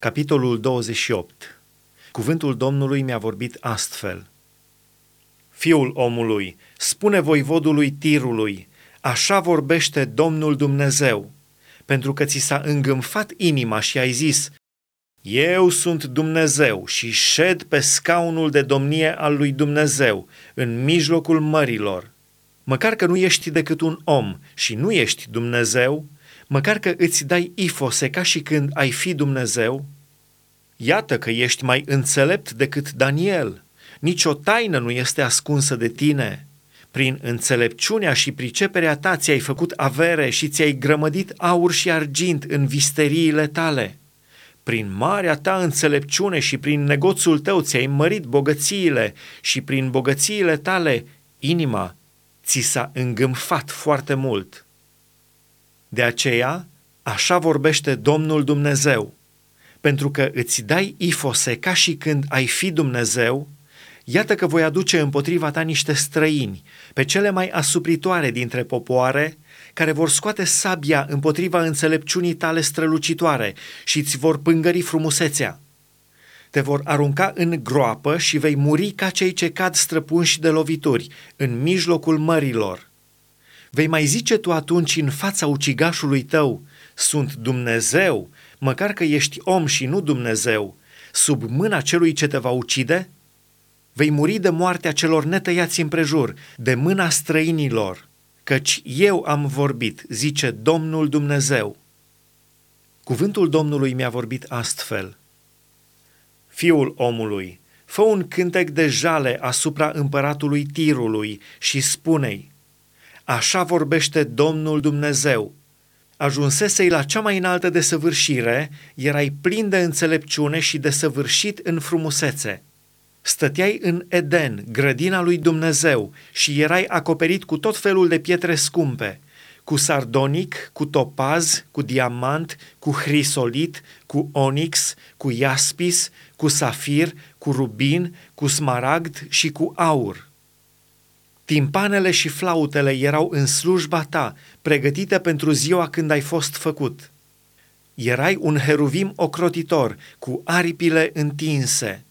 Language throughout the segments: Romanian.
Capitolul 28 Cuvântul Domnului mi-a vorbit astfel. Fiul omului, spune voivodului tirului, așa vorbește Domnul Dumnezeu, pentru că ți s-a îngânfat inima și ai zis, eu sunt Dumnezeu și șed pe scaunul de domnie al lui Dumnezeu în mijlocul mărilor. Măcar că nu ești decât un om și nu ești Dumnezeu, măcar că îți dai ifose ca și când ai fi Dumnezeu, iată că ești mai înțelept decât Daniel, nici o taină nu este ascunsă de tine. Prin înțelepciunea și priceperea ta ți-ai făcut avere și ți-ai grămădit aur și argint în visteriile tale. Prin marea ta înțelepciune și prin negoțul tău ți-ai mărit bogățiile și prin bogățiile tale inima ți s-a îngâmfat foarte mult. De aceea, așa vorbește Domnul Dumnezeu, pentru că îți dai ifose ca și când ai fi Dumnezeu, iată că voi aduce împotriva ta niște străini, pe cele mai asupritoare dintre popoare, care vor scoate sabia împotriva înțelepciunii tale strălucitoare și îți vor pângări frumusețea. Te vor arunca în groapă și vei muri ca cei ce cad străpunși de lovituri, în mijlocul mărilor. Vei mai zice tu atunci în fața ucigașului tău, sunt Dumnezeu, măcar că ești om și nu Dumnezeu, sub mâna celui ce te va ucide? Vei muri de moartea celor netăiați împrejur, de mâna străinilor, căci eu am vorbit, zice Domnul Dumnezeu. Cuvântul Domnului mi-a vorbit astfel. Fiul omului, fă un cântec de jale asupra împăratului Tirului și spune-i, Așa vorbește Domnul Dumnezeu. Ajunsesei la cea mai înaltă desăvârșire, erai plin de înțelepciune și desăvârșit în frumusețe. Stăteai în Eden, grădina lui Dumnezeu, și erai acoperit cu tot felul de pietre scumpe, cu sardonic, cu topaz, cu diamant, cu hrisolit, cu onix, cu iaspis, cu safir, cu rubin, cu smaragd și cu aur. Timpanele și flautele erau în slujba ta, pregătite pentru ziua când ai fost făcut. Erai un heruvim ocrotitor, cu aripile întinse.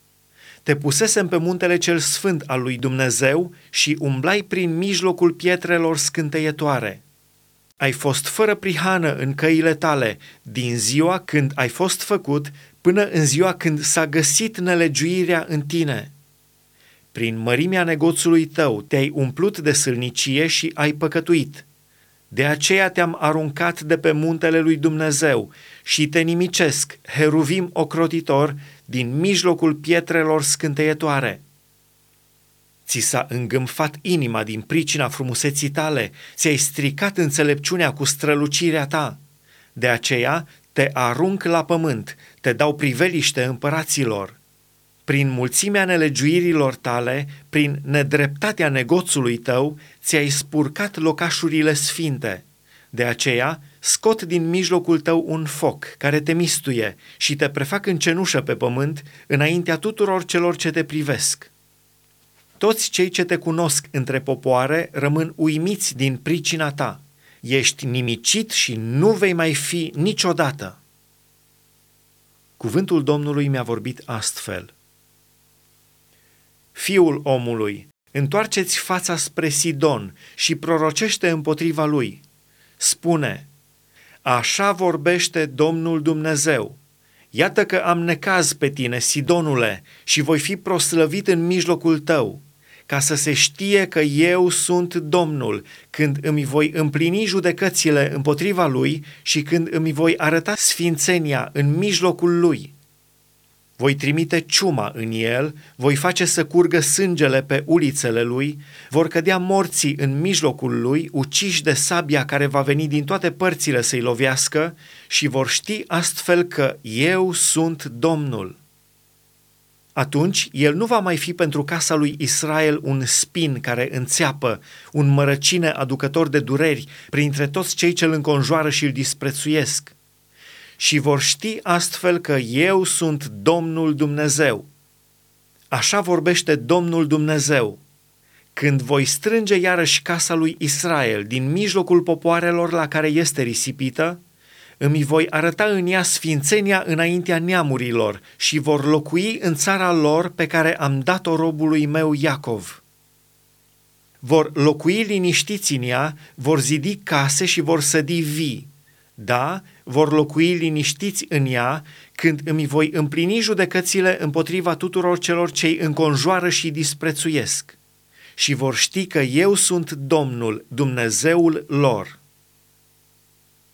Te pusesem pe muntele cel sfânt al lui Dumnezeu și umblai prin mijlocul pietrelor scânteietoare. Ai fost fără prihană în căile tale, din ziua când ai fost făcut până în ziua când s-a găsit nelegiuirea în tine – prin mărimea negoțului tău te-ai umplut de sâlnicie și ai păcătuit. De aceea te-am aruncat de pe muntele lui Dumnezeu și te nimicesc, heruvim ocrotitor, din mijlocul pietrelor scânteietoare. Ți s-a îngâmfat inima din pricina frumuseții tale, ți-ai stricat înțelepciunea cu strălucirea ta. De aceea te arunc la pământ, te dau priveliște împăraților prin mulțimea nelegiuirilor tale, prin nedreptatea negoțului tău, ți-ai spurcat locașurile sfinte. De aceea, scot din mijlocul tău un foc care te mistuie și te prefac în cenușă pe pământ înaintea tuturor celor ce te privesc. Toți cei ce te cunosc între popoare rămân uimiți din pricina ta. Ești nimicit și nu vei mai fi niciodată. Cuvântul Domnului mi-a vorbit astfel – Fiul omului, întoarceți fața spre Sidon și prorocește împotriva lui. Spune, așa vorbește Domnul Dumnezeu. Iată că am necaz pe tine, Sidonule, și voi fi proslăvit în mijlocul tău, ca să se știe că eu sunt Domnul, când îmi voi împlini judecățile împotriva lui și când îmi voi arăta sfințenia în mijlocul lui voi trimite ciuma în el, voi face să curgă sângele pe ulițele lui, vor cădea morții în mijlocul lui, uciși de sabia care va veni din toate părțile să-i lovească și vor ști astfel că eu sunt Domnul. Atunci el nu va mai fi pentru casa lui Israel un spin care înțeapă, un mărăcine aducător de dureri printre toți cei ce îl înconjoară și îl disprețuiesc, și vor ști astfel că eu sunt Domnul Dumnezeu. Așa vorbește Domnul Dumnezeu. Când voi strânge iarăși casa lui Israel din mijlocul popoarelor la care este risipită, Îmi voi arăta în ea sfințenia înaintea neamurilor și vor locui în țara lor pe care am dat-o robului meu Iacov. Vor locui liniștiți în ea, vor zidi case și vor sădi vii. Da, vor locui liniștiți în ea când îmi voi împlini judecățile împotriva tuturor celor ce înconjoară și disprețuiesc. Și vor ști că eu sunt Domnul, Dumnezeul lor.